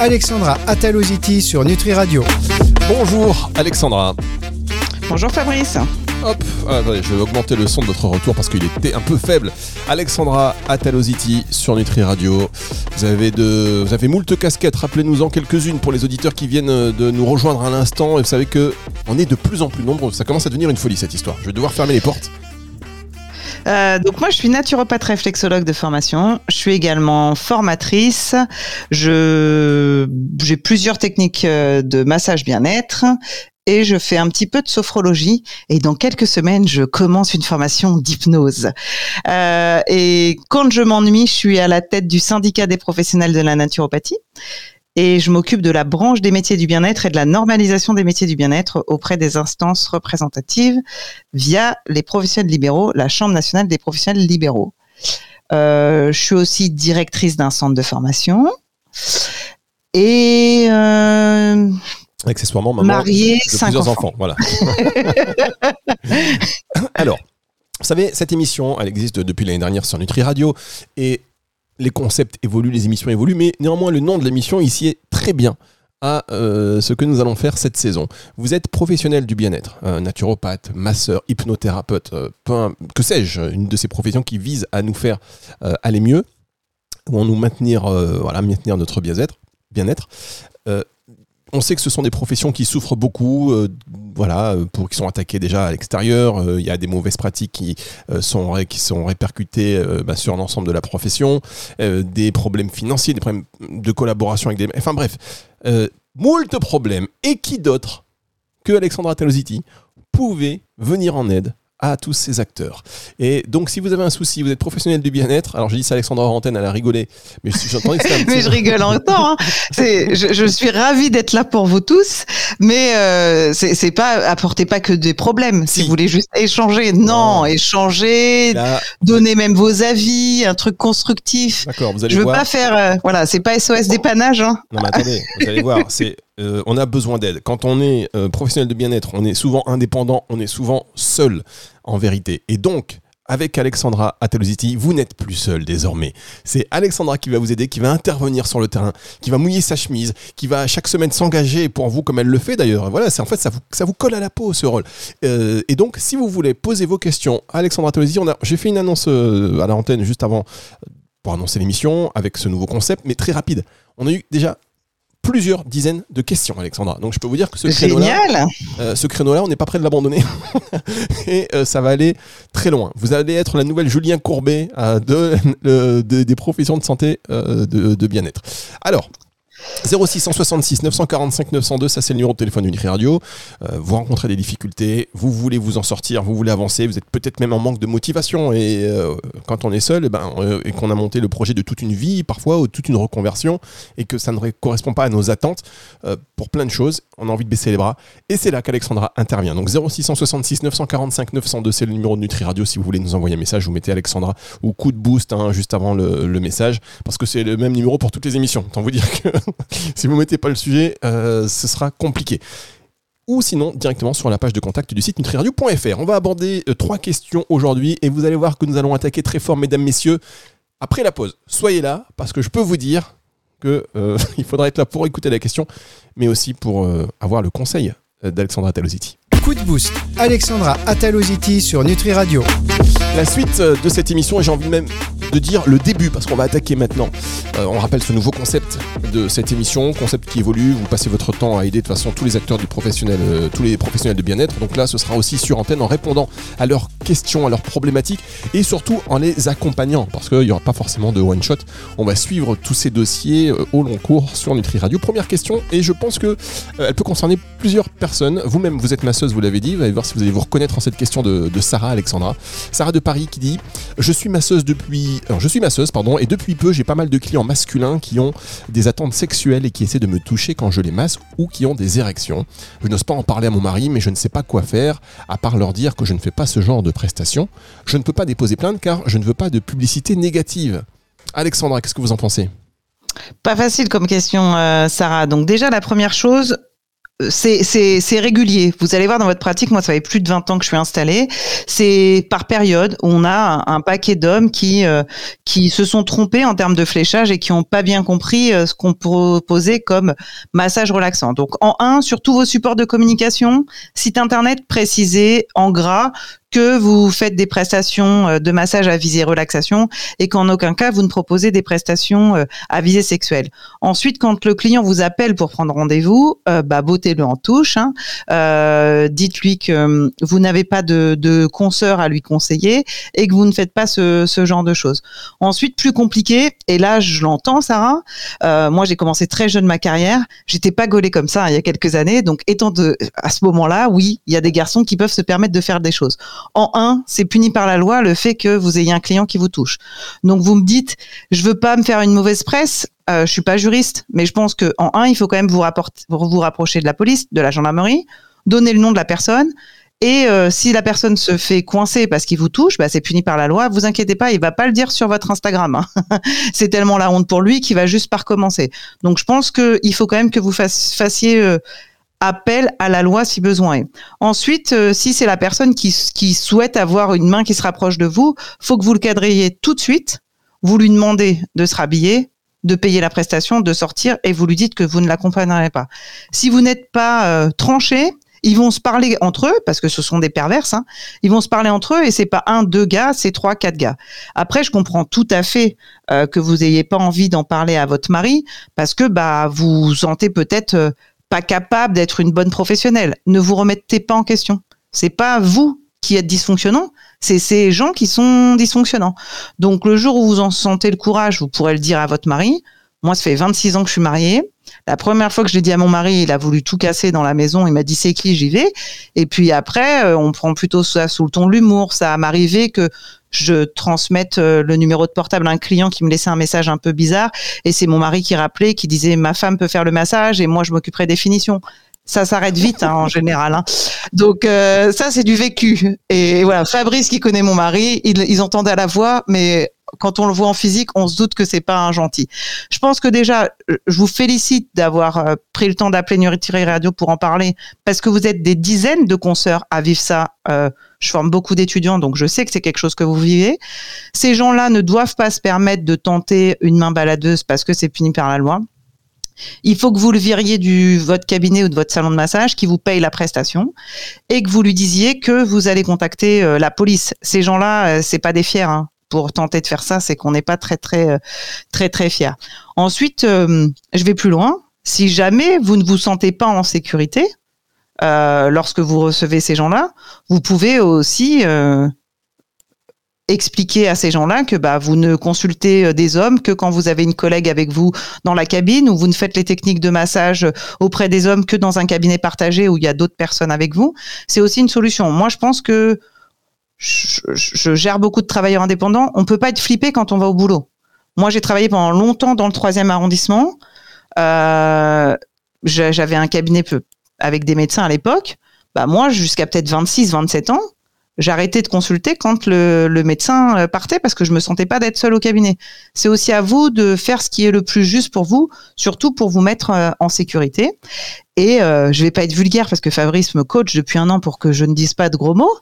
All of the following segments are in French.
Alexandra Ataloziti sur Nutri Radio. Bonjour Alexandra. Bonjour Fabrice. Hop, ah, attendez, je vais augmenter le son de votre retour parce qu'il était un peu faible. Alexandra Ataloziti sur Nutri Radio. Vous avez, de, vous avez moult casquettes, rappelez-nous-en quelques-unes pour les auditeurs qui viennent de nous rejoindre à l'instant. Et vous savez que on est de plus en plus nombreux. Ça commence à devenir une folie cette histoire. Je vais devoir fermer les portes. Euh, donc moi, je suis naturopathe réflexologue de formation. Je suis également formatrice. Je j'ai plusieurs techniques euh, de massage bien-être et je fais un petit peu de sophrologie. Et dans quelques semaines, je commence une formation d'hypnose. Euh, et quand je m'ennuie, je suis à la tête du syndicat des professionnels de la naturopathie. Et je m'occupe de la branche des métiers du bien-être et de la normalisation des métiers du bien-être auprès des instances représentatives via les professionnels libéraux, la Chambre nationale des professionnels libéraux. Euh, je suis aussi directrice d'un centre de formation. Et euh, accessoirement maman mariée, de plusieurs enfants. Voilà. Alors, vous savez, cette émission, elle existe depuis l'année dernière sur Nutri Radio et les concepts évoluent, les émissions évoluent, mais néanmoins le nom de l'émission ici est très bien à euh, ce que nous allons faire cette saison. Vous êtes professionnel du bien-être, naturopathe, masseur, hypnothérapeute, euh, que sais-je, une de ces professions qui visent à nous faire euh, aller mieux ou à nous maintenir, voilà, maintenir notre. Bien-être on sait que ce sont des professions qui souffrent beaucoup, euh, voilà, pour qui sont attaquées déjà à l'extérieur. Euh, il y a des mauvaises pratiques qui euh, sont répercutées bah, sur l'ensemble de la profession, des problèmes financiers, des problèmes de collaboration avec des, enfin bref, moult problèmes. Et qui d'autre que Alexandra Telositi pouvait venir en aide à tous ces acteurs. Et donc, si vous avez un souci, vous êtes professionnel du bien-être, alors je dis ça à Alexandra Antenne, elle a rigolé, mais j'entendais que c'était Mais je rigole encore. Hein. Je, je, suis ravie d'être là pour vous tous, mais euh, c'est pas apportez pas que des problèmes. Si, vous voulez juste échanger, non, échanger, donner même vos avis, un truc constructif. D'accord, vous allez Je veux voir. pas faire, euh, voilà, c'est pas SOS dépannage. Hein. Non mais attendez, vous allez voir, c'est euh, on a besoin d'aide. Quand on est euh, professionnel de bien-être, on est souvent indépendant, on est souvent seul en vérité. Et donc, avec Alexandra Ataloziti, vous n'êtes plus seul désormais. C'est Alexandra qui va vous aider, qui va intervenir sur le terrain, qui va mouiller sa chemise, qui va chaque semaine s'engager pour vous, comme elle le fait d'ailleurs. Voilà, c'est en fait ça vous, ça vous colle à la peau ce rôle. Euh, et donc, si vous voulez poser vos questions Alexandra Ataloziti, j'ai fait une annonce à la antenne juste avant pour annoncer l'émission avec ce nouveau concept, mais très rapide. On a eu déjà plusieurs dizaines de questions, Alexandra. Donc je peux vous dire que ce créneau-là, euh, ce créneau-là, on n'est pas prêt de l'abandonner. et euh, ça va aller très loin. Vous allez être la nouvelle Julien Courbet euh, de, des professions de santé de, de bien-être. Alors, 0666 945 902, ça c'est le numéro de téléphone d'Unitri Radio. Euh, vous rencontrez des difficultés, vous voulez vous en sortir, vous voulez avancer, vous êtes peut-être même en manque de motivation. Et euh, quand on est seul, et, eh ben, euh, et qu'on a monté le projet de toute une vie, parfois, ou toute une reconversion, et que ça ne correspond pas à nos attentes pour plein de choses, on a envie de baisser les bras. Et c'est là qu'Alexandra intervient. Donc 0666 945 902, c'est le numéro de Nutri Radio. Si vous voulez nous envoyer un message, vous mettez Alexandra ou coup de boost hein, juste avant le, le message, parce que c'est le même numéro pour toutes les émissions. Tant vous dire que si vous mettez pas le sujet, euh, ce sera compliqué. Ou sinon, directement sur la page de contact du site nutriradio.fr. On va aborder euh, trois questions aujourd'hui et vous allez voir que nous allons attaquer très fort, mesdames, messieurs, après la pause. Soyez là, parce que je peux vous dire qu'il euh, faudra être là pour écouter la question, mais aussi pour avoir le conseil d'Alexandra Talositi. Coup de boost, Alexandra Ataloziti sur Nutri Radio. La suite de cette émission, et j'ai envie même de dire le début, parce qu'on va attaquer maintenant. Euh, on rappelle ce nouveau concept de cette émission, concept qui évolue. Vous passez votre temps à aider de toute façon tous les acteurs du professionnel, euh, tous les professionnels de bien-être. Donc là, ce sera aussi sur antenne en répondant à leurs questions, à leurs problématiques, et surtout en les accompagnant, parce qu'il n'y aura pas forcément de one shot. On va suivre tous ces dossiers euh, au long cours sur Nutri Radio. Première question, et je pense que elle peut concerner plusieurs personnes. Vous-même, vous êtes masseuse, vous l'avez dit. Vous allez voir si vous allez vous reconnaître en cette question de, de Sarah Alexandra. Sarah de Paris qui dit Je suis masseuse depuis alors je suis masseuse, pardon, et depuis peu, j'ai pas mal de clients masculins qui ont des attentes sexuelles et qui essaient de me toucher quand je les masse ou qui ont des érections. Je n'ose pas en parler à mon mari, mais je ne sais pas quoi faire, à part leur dire que je ne fais pas ce genre de prestations. Je ne peux pas déposer plainte car je ne veux pas de publicité négative. Alexandra, qu'est-ce que vous en pensez? Pas facile comme question, euh, Sarah. Donc déjà, la première chose, c'est régulier. Vous allez voir dans votre pratique, moi ça fait plus de 20 ans que je suis installée. C'est par période où on a un, paquet d'hommes qui euh, qui se sont trompés en termes de fléchage et qui n'ont pas bien compris euh, ce qu'on proposait comme massage relaxant. Donc en un, sur tous vos supports de communication, site internet précisé en gras que vous faites des prestations euh, de massage à visée relaxation et qu'en aucun cas vous ne proposez des prestations euh, à visée sexuelle. Ensuite, quand le client vous appelle pour prendre rendez-vous, euh, bah, le en touche. Hein. Dites-lui que vous n'avez pas de, de consoeur à lui conseiller et que vous ne faites pas ce, genre de choses. Ensuite, plus compliqué, et là je l'entends, Sarah. moi, j'ai commencé très jeune ma carrière. J'étais pas gaulée comme ça hein, il y a quelques années, donc étant de à ce moment-là, oui, il y a des garçons qui peuvent se permettre de faire des choses. En un, c'est puni par la loi le fait que vous ayez un client qui vous touche. Donc vous me dites, je veux pas me faire une mauvaise presse. Euh, je suis pas juriste, mais je pense que en un, il faut quand même vous, rapporter, vous rapprocher de la police, de la gendarmerie, donner le nom de la personne. Et euh, si la personne se fait coincer parce qu'il vous touche, bah, c'est puni par la loi. Vous inquiétez pas, il va pas le dire sur votre Instagram. Hein. c'est tellement la honte pour lui qu'il va juste pas recommencer. Donc je pense qu'il faut quand même que vous fassiez euh, appel à la loi si besoin est. Ensuite, euh, si c'est la personne qui, qui, souhaite avoir une main qui se rapproche de vous, faut que vous le cadriez tout de suite. Vous lui demandez de se rhabiller, de payer la prestation, de sortir, et vous lui dites que vous ne l'accompagnerez pas. Si vous n'êtes pas euh, tranché, ils vont se parler entre eux parce que ce sont des perverses. Hein. Ils vont se parler entre eux et c'est pas un, deux gars, c'est trois, quatre gars. Après, je comprends tout à fait euh, que vous ayez pas envie d'en parler à votre mari parce que bah vous sentez peut-être pas capable d'être une bonne professionnelle. Ne vous remettez pas en question. C'est pas vous qui êtes dysfonctionnant, c'est ces gens qui sont dysfonctionnants. Donc le jour où vous en sentez le courage, vous pourrez le dire à votre mari. Moi, ça fait 26 ans que je suis mariée. La première fois que je l'ai dit à mon mari, il a voulu tout casser dans la maison. Il m'a dit c'est qui, j'y vais. Et puis après, euh, on prend plutôt ça sous le ton de l'humour. Ça m'arrivait que je transmette euh, le numéro de portable à un client qui me laissait un message un peu bizarre. Et c'est mon mari qui rappelait, qui disait ma femme peut faire le massage et moi je m'occuperai des finitions ça s'arrête vite hein, en général. Hein. Donc euh, ça c'est du vécu. Et voilà, Fabrice qui connaît mon mari, ils, ils entendaient à la voix, mais quand on le voit en physique, on se doute que c'est pas un gentil. Je pense que déjà, je vous félicite d'avoir euh, pris le temps d'appeler Nutri Radio pour en parler, parce que vous êtes des dizaines de consoeurs à vivre ça. Euh, je forme beaucoup d'étudiants, donc je sais que c'est quelque chose que vous vivez. Ces gens-là ne doivent pas se permettre de tenter une main baladeuse parce que c'est puni par la loi. Il faut que vous le viriez du votre cabinet ou de votre salon de massage qui vous paye la prestation et que vous lui disiez que vous allez contacter euh, la police. Ces gens-là, c'est pas des fiers. Hein pour tenter de faire ça, c'est qu'on n'est pas très très euh, très très fier. Ensuite, euh, je vais plus loin. Si jamais vous ne vous sentez pas en sécurité euh, lorsque vous recevez ces gens-là, vous pouvez aussi expliquer à ces gens-là que bah, vous ne consultez des hommes que quand vous avez une collègue avec vous dans la cabine ou vous ne faites les techniques de massage auprès des hommes que dans un cabinet partagé où il y a d'autres personnes avec vous. C'est aussi une solution. Moi, je pense que je, gère beaucoup de travailleurs indépendants. On peut pas être flippé quand on va au boulot. Moi, j'ai travaillé pendant longtemps dans le troisième arrondissement. Euh, j'avais un cabinet avec des médecins à l'époque. Bah moi, jusqu'à peut-être 26, 27 ans, j'arrêtais de consulter quand le, médecin euh, partait parce que je me sentais pas d'être seule au cabinet. C'est aussi à vous de faire ce qui est le plus juste pour vous, surtout pour vous mettre euh, en sécurité. Et euh, je vais pas être vulgaire parce que Fabrice me coach depuis un an pour que je ne dise pas de gros mots,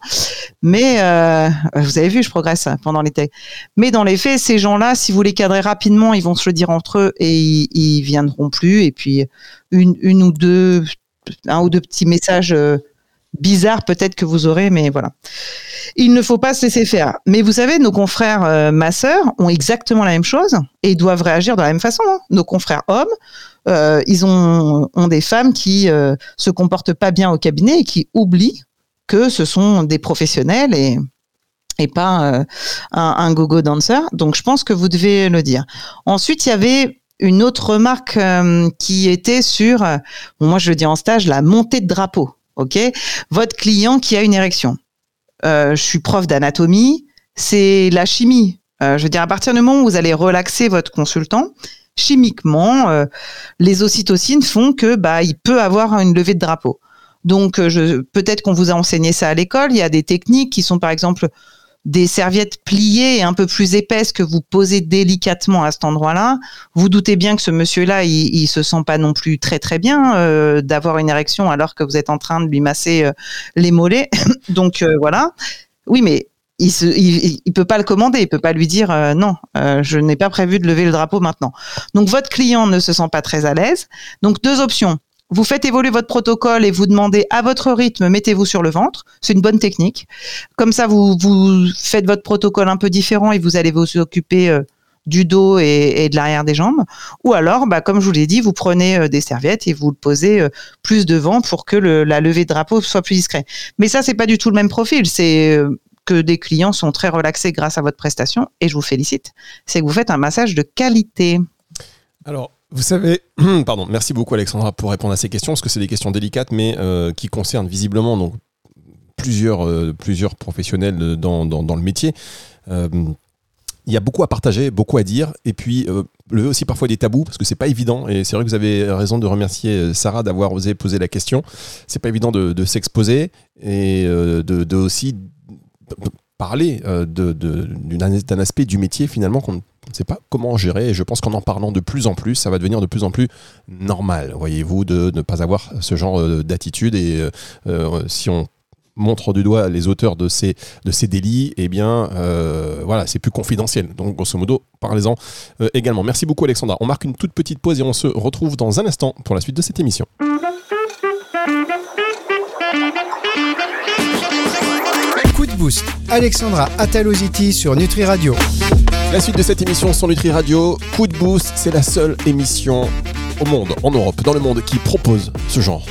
mais euh, vous avez vu, je progresse pendant l'été. Mais dans les faits, ces gens-là, si vous les cadrez rapidement, ils vont se le dire entre eux et ils, ils viendront plus. Et puis une ou deux, un ou deux petits messages bizarre peut-être que vous aurez, mais voilà. Il ne faut pas se laisser faire. Mais vous savez, nos confrères euh, ma sœur ont exactement la même chose et doivent réagir de la même façon. Hein. Nos confrères hommes, euh, ils ont, ont, des femmes qui euh, se comportent pas bien au cabinet et qui oublient que ce sont des professionnels et et pas un, un go-go dancer. Donc je pense que vous devez le dire. Ensuite, il y avait une autre remarque qui était sur, moi je le dis en stage, la montée de drapeau ok Votre client qui a une érection. Euh, je suis prof d'anatomie, c'est la chimie. Euh, je veux dire, à partir du moment où vous allez relaxer votre consultant, chimiquement, euh, les ocytocines font que bah il peut avoir une levée de drapeau. Donc, peut-être qu'on vous a enseigné ça à l'école. Il y a des techniques qui sont, par exemple, des serviettes pliées et un peu plus épaisses que vous posez délicatement à cet endroit-là, vous doutez bien que ce monsieur-là, il, il se sent pas non plus très très bien euh, d'avoir une érection alors que vous êtes en train de lui masser euh, les mollets. Donc euh, voilà. Oui, mais il, se, il, il, peut pas le commander, il peut pas lui dire euh, non, euh, je n'ai pas prévu de lever le drapeau maintenant. Donc votre client ne se sent pas très à l'aise. Donc deux options. Vous faites évoluer votre protocole et vous demandez à votre rythme, mettez-vous sur le ventre. C'est une bonne technique. Comme ça, vous, faites votre protocole un peu différent et vous allez vous occuper euh, du dos et, de l'arrière des jambes. Ou alors, bah, comme je vous l'ai dit, vous prenez euh, des serviettes et vous le posez euh, plus devant pour que la levée de drapeau soit plus discret. Mais ça, c'est pas du tout le même profil. C'est que des clients sont très relaxés grâce à votre prestation et je vous félicite. C'est que vous faites un massage de qualité. Alors, vous savez, pardon, merci beaucoup Alexandra pour répondre à ces questions, parce que c'est des questions délicates, mais euh, qui concernent visiblement donc, plusieurs, euh, plusieurs professionnels dans, dans, le métier. Euh, il y a beaucoup à partager, beaucoup à dire, et puis lever aussi parfois des tabous, parce que c'est pas évident, et c'est vrai que vous avez raison de remercier Sarah d'avoir osé poser la question. C'est pas évident de, s'exposer, et de, aussi parler d'un aspect du métier finalement qu'on pas comment gérer. Et je pense qu'en en parlant de plus en plus, ça va devenir de plus en plus normal, voyez-vous, de ne pas avoir ce genre euh, d'attitude. Et euh, euh, si on montre du doigt les auteurs de ces, de ces délits, eh bien, voilà, c'est plus confidentiel. Donc, grosso modo, parlez-en également. Merci beaucoup, Alexandra. On marque une toute petite pause et on se retrouve dans un instant pour la suite de cette émission. Coup de boost. Alexandra Ataloziti sur Nutri Radio. La suite de cette émission sur Nutri Radio, Coup de boost, c'est la seule émission au monde, en Europe, dans le monde, qui propose ce genre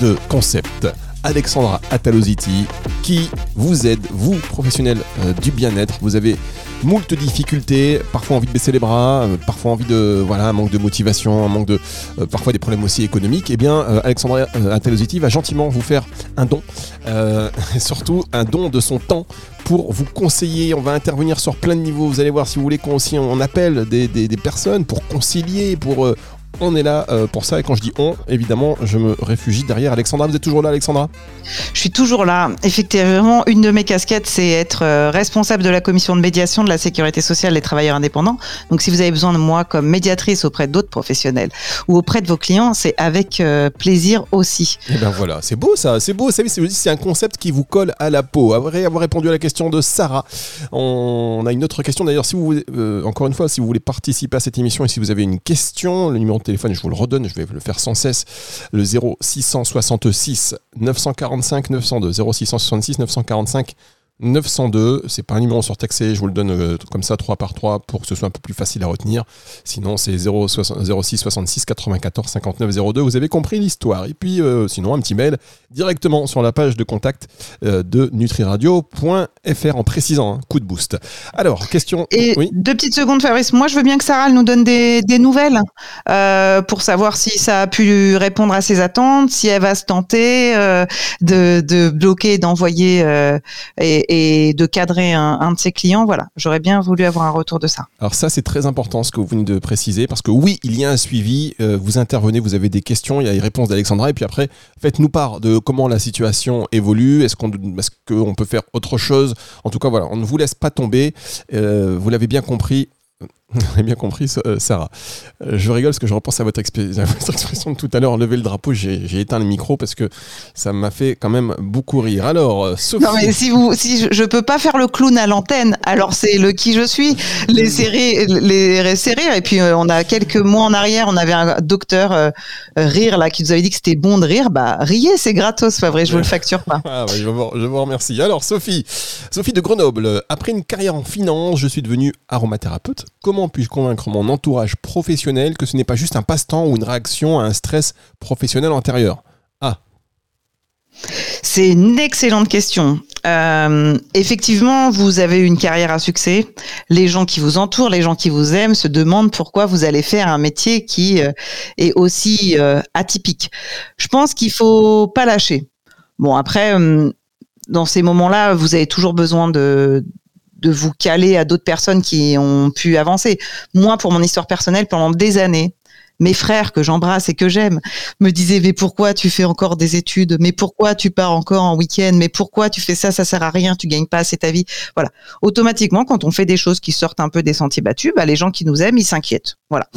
de concept. Alexandra Ataloziti, qui vous aide, vous, professionnels euh, du bien-être. Vous avez moult difficultés, parfois envie de baisser les bras, euh, parfois envie de, voilà, un manque de motivation, un manque de, euh, parfois des problèmes aussi économiques. Eh bien, euh, Alexandra Ataloziti va gentiment vous faire un don, surtout un don de son temps pour vous conseiller. On va intervenir sur plein de niveaux. Vous allez voir si vous voulez qu'on on appelle des, des- personnes pour concilier, pour on est là euh, pour ça. Et quand je dis on, évidemment, je me réfugie derrière Alexandra. Vous êtes toujours là, Alexandra? Je suis toujours là. Effectivement, une de mes casquettes, c'est être euh, responsable de la commission de médiation de la sécurité sociale des travailleurs indépendants. Donc, si vous avez besoin de moi comme médiatrice auprès d'autres professionnels ou auprès de vos clients, c'est avec euh, plaisir aussi. Et ben voilà, c'est beau ça, c'est beau. C'est un concept qui vous colle à la peau. Après avoir répondu à la question de Sarah, on a une autre question. D'ailleurs, si vous encore une fois, si vous voulez participer à cette émission et si vous avez une question, le numéro téléphone, je vous le redonne, je vais le faire sans cesse, le 0666 945 902. 0666 945 902, c'est pas un numéro surtaxé, je vous le donne euh, comme ça 3 par 3 pour que ce soit un peu plus facile à retenir. Sinon, c'est 0, 06 66 94 59 02. Vous avez compris l'histoire. Et puis, euh, sinon, un petit mail directement sur la page de contact euh, de nutriradio.fr en précisant un coup de boost. Alors, question. Et oui. deux petites secondes, Fabrice. Moi, je veux bien que Sarah nous donne des, des nouvelles pour savoir si ça a pu répondre à ses attentes, si elle va se tenter de, de bloquer, d'envoyer et, et de cadrer un, de ses clients. Voilà, j'aurais bien voulu avoir un retour de ça. Alors ça, c'est très important ce que vous venez de préciser, parce que oui, il y a un suivi, euh, vous intervenez, vous avez des questions, il y a les réponses d'Alexandra, et puis après, faites-nous part de comment la situation évolue, est-ce qu'on est peut faire autre chose? En tout cas, voilà, on ne vous laisse pas tomber, Euh, vous l'avez bien compris. Vous avez bien compris, euh, Sarah. Euh, je rigole parce que je repense à votre, expé- à votre expression de tout à l'heure, lever le drapeau. J'ai éteint le micro parce que ça m'a fait quand même beaucoup rire. Alors, euh, Sophie. Non mais si vous, si je, je peux pas faire le clown à l'antenne, alors c'est le qui je suis. Les séries, les séries. Et puis on a quelques mois en arrière, on avait un docteur rire là qui nous avait dit que c'était bon de rire. Bah riez, c'est gratos, pas vrai Je vous le facture pas. Ah je, vous, je vous remercie. Alors Sophie, Sophie de Grenoble, après une carrière en finance, je suis devenue aromathérapeute. Comment puis-je convaincre mon entourage professionnel que ce n'est pas juste un passe-temps ou une réaction à un stress professionnel antérieur? Ah, C'est une excellente question. Euh, effectivement, vous avez une carrière à succès. Les gens qui vous entourent, les gens qui vous aiment, se demandent pourquoi vous allez faire un métier qui euh, est aussi euh, atypique. Je pense qu'il faut pas lâcher. Bon, après, dans ces moments-là, vous avez toujours besoin de de vous caler à d'autres personnes qui ont pu avancer. Moi, pour mon histoire personnelle, pendant des années, mes frères que j'embrasse et que j'aime me disaient mais pourquoi tu fais encore des études? Mais pourquoi tu pars encore en week-end? Mais pourquoi tu fais ça? Ça sert à rien tu gagnes pas assez ta vie. Voilà. Automatiquement quand on fait des choses qui sortent un peu des sentiers battus bah, les gens qui nous aiment ils s'inquiètent. Voilà.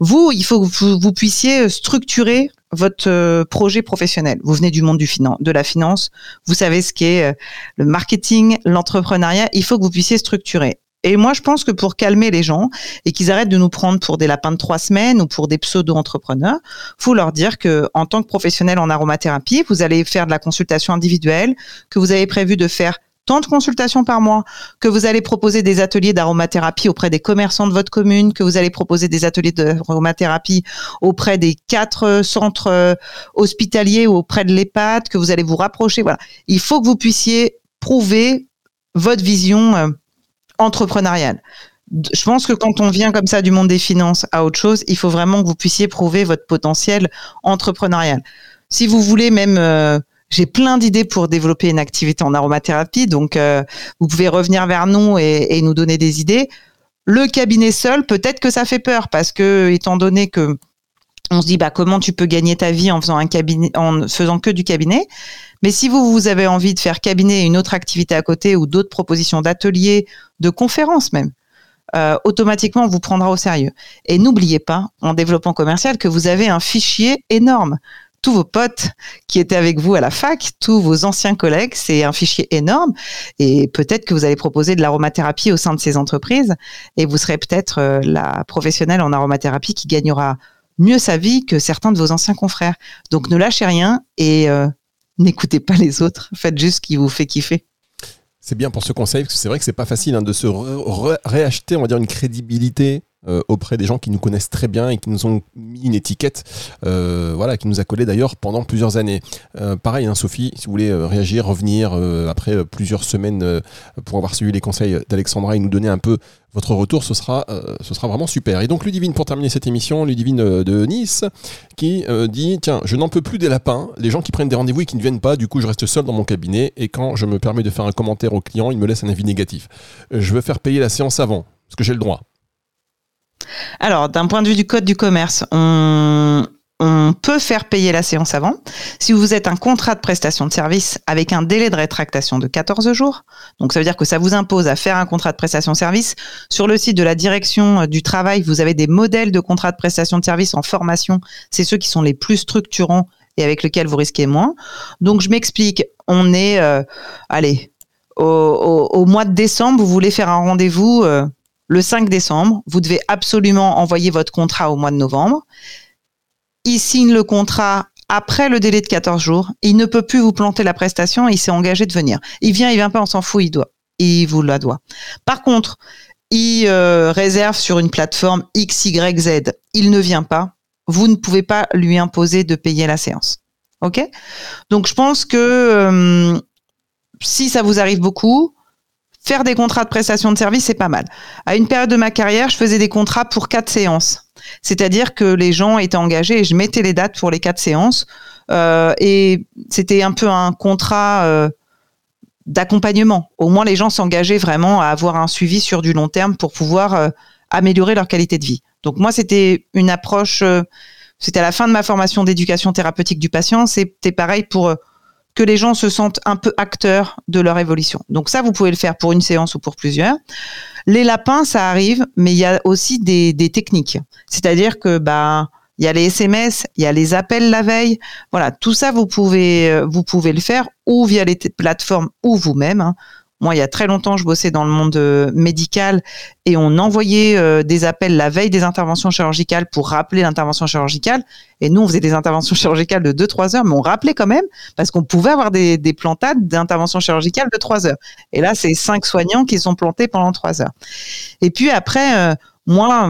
Vous il faut que vous, puissiez structurer votre euh, projet professionnel. Vous venez du monde du finan de la finance, vous savez ce qu'est euh, le marketing, l'entrepreneuriat, il faut que vous puissiez structurer. Et moi, je pense que pour calmer les gens et qu'ils arrêtent de nous prendre pour des lapins de trois semaines ou pour des pseudo-entrepreneurs, faut leur dire que en tant que professionnel en aromathérapie, vous allez faire de la consultation individuelle, que vous avez prévu de faire tant de consultations par mois, que vous allez proposer des ateliers d'aromathérapie auprès des commerçants de votre commune, que vous allez proposer des ateliers d'aromathérapie auprès des quatre centres euh, hospitaliers ou auprès de l'EHPAD, que vous allez vous rapprocher. Voilà. Il faut que vous puissiez prouver votre vision euh, entrepreneuriale. Je pense que quand on vient comme ça du monde des finances à autre chose, il faut vraiment que vous puissiez prouver votre potentiel entrepreneurial. Si vous voulez même, euh, j'ai plein d'idées pour développer une activité en aromathérapie, donc euh, vous pouvez revenir vers nous et, nous donner des idées. Le cabinet seul, peut-être que ça fait peur parce que, étant donné que on se dit bah comment tu peux gagner ta vie en faisant un cabinet, en faisant que du cabinet? Mais si vous, vous avez envie de faire cabinet et une autre activité à côté ou d'autres propositions d'ateliers, de conférences même, euh, automatiquement on vous prendra au sérieux. Et n'oubliez pas, en développement commercial, que vous avez un fichier énorme. Tous vos potes qui étaient avec vous à la fac, tous vos anciens collègues, c'est un fichier énorme. Et peut-être que vous allez proposer de l'aromathérapie au sein de ces entreprises et vous serez peut-être euh, la professionnelle en aromathérapie qui gagnera mieux sa vie que certains de vos anciens confrères. Donc ne lâchez rien et euh, n'écoutez pas les autres. Faites juste ce qui vous fait kiffer. C'est bien pour ce conseil, parce que c'est vrai que c'est pas facile hein, de se réacheter, on va dire, une crédibilité euh, auprès des gens qui nous connaissent très bien et qui nous ont mis une étiquette, euh, voilà, qui nous a collé d'ailleurs pendant plusieurs années. Euh, pareil, hein, Sophie, si vous voulez réagir, revenir après plusieurs semaines pour avoir suivi les conseils d'Alexandra et nous donner un peu votre retour, ce sera, ce sera vraiment super. Et donc Ludivine, pour terminer cette émission, Ludivine de Nice, qui dit, tiens, je n'en peux plus des lapins, les gens qui prennent des rendez-vous et qui ne viennent pas, du coup je reste seul dans mon cabinet, et quand je me permets de faire un commentaire au client, il me laisse un avis négatif. Je veux faire payer la séance avant, parce que j'ai le droit. Alors, d'un point de vue du code du commerce, on, peut faire payer la séance avant. Si vous êtes un contrat de prestation de service avec un délai de rétractation de 14 jours, donc ça veut dire que ça vous impose à faire un contrat de prestation de service. Sur le site de la direction du travail, vous avez des modèles de contrat de prestation de service en formation. C'est ceux qui sont les plus structurants et avec lesquels vous risquez moins. Donc je m'explique, on est, euh, allez, au, mois de décembre, vous voulez faire un rendez-vous. Euh, le 5 décembre. Vous devez absolument envoyer votre contrat au mois de novembre. Il signe le contrat après le délai de 14 jours. Il ne peut plus vous planter la prestation. Il s'est engagé de venir. Il vient, il vient pas, on s'en fout, il doit. Il vous la doit. Par contre, il euh, réserve sur une plateforme XYZ. Il ne vient pas. Vous ne pouvez pas lui imposer de payer la séance. OK? Donc, je pense que euh, si ça vous arrive beaucoup, faire des contrats de prestation de service, c'est pas mal. À une période de ma carrière, je faisais des contrats pour quatre séances. C'est-à-dire que les gens étaient engagés et je mettais les dates pour les quatre séances. Euh, et c'était un peu un contrat euh, d'accompagnement. Au moins, les gens s'engageaient vraiment à avoir un suivi sur du long terme pour pouvoir euh, améliorer leur qualité de vie. Donc moi, c'était une approche. c'était à la fin de ma formation d'éducation thérapeutique du patient. C'était pareil pour que les gens se sentent un peu acteurs de leur évolution. Donc ça, vous pouvez le faire pour une séance ou pour plusieurs. Les lapins, ça arrive, mais il y a aussi des, techniques. C'est-à-dire que bah il y a les SMS, il y a les appels la veille. Voilà, tout ça vous pouvez euh, le faire ou via les plateformes ou vous-même. Hein. Moi, il y a très longtemps, je bossais dans le monde euh, médical et on envoyait euh, des appels la veille des interventions chirurgicales pour rappeler l'intervention chirurgicale. Et nous, on faisait des interventions chirurgicales de 2-3 heures, mais on rappelait quand même parce qu'on pouvait avoir des, des plantades d'interventions chirurgicales de 3 heures. Et là, c'est cinq soignants qui sont plantés pendant 3 heures. Et puis après, euh, moi,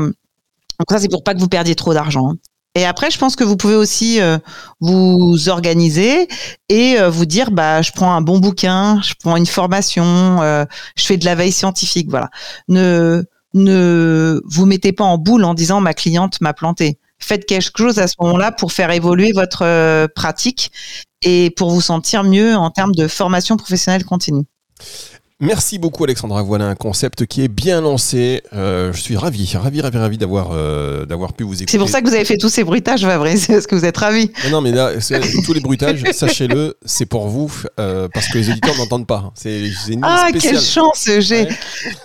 donc ça, c'est pour pas que vous perdiez trop d'argent. Et après, je pense que vous pouvez aussi euh, vous organiser et euh, vous dire, bah, je prends un bon bouquin, je prends une formation, euh, je fais de la veille scientifique, voilà. Ne ne vous mettez pas en boule en disant ma cliente m'a planté. Faites quelque chose à ce moment-là pour faire évoluer votre pratique et pour vous sentir mieux en termes de formation professionnelle continue. Merci beaucoup Alexandra. Voilà un concept qui est bien lancé. Euh, je suis ravi, ravi, ravi, ravi d'avoir euh, d'avoir pu vous écouter. C'est pour ça que vous avez fait tous ces bruitages, Fabrice, parce que vous êtes ravi. Non, non, mais là, c'est- tous les bruitages, sachez-le, c'est pour vous, euh, parce que les auditeurs n'entendent pas. C'est c'est une Ah, spéciale. quelle chance j'ai. Ouais.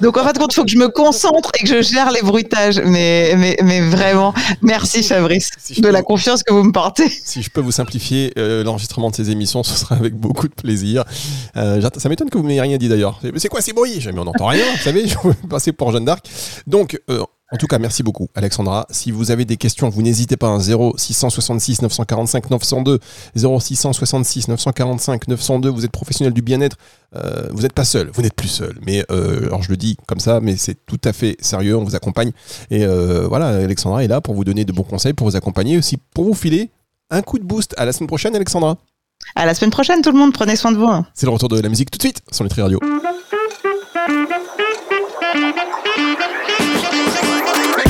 Donc en fin de compte, il faut que je me concentre et que je gère les bruitages. Mais, mais, mais vraiment, merci Fabrice Si de la vous- confiance que vous me portez. Si je peux vous simplifier euh, l'enregistrement de ces émissions, ce sera avec beaucoup de plaisir. Euh, ça m'étonne que vous m'ayez rien dit d'ailleurs. Mais c'est quoi ces bruits J'ai dit, Mais on n'entend rien, vous savez, je vais passer pour Jeanne d'Arc. Donc, euh, en tout cas, merci beaucoup, Alexandra. Si vous avez des questions, vous n'hésitez pas. hein, 0666 945 902, 0666 945 902. Vous êtes professionnel du bien-être, euh, vous n'êtes pas seul, vous n'êtes plus seul. Mais euh, alors je le dis comme ça, mais c'est tout à fait sérieux. On vous accompagne et euh, voilà, Alexandra est là pour vous donner de bons conseils, pour vous accompagner aussi, pour vous filer un coup de boost. À la semaine prochaine, Alexandra. À la semaine prochaine, tout le monde. Prenez soin de vous. hein. C'est le retour de la musique tout de suite sur Nutri Radio.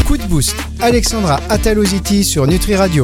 Coup de boost. Alexandra Ataloziti sur Nutri Radio.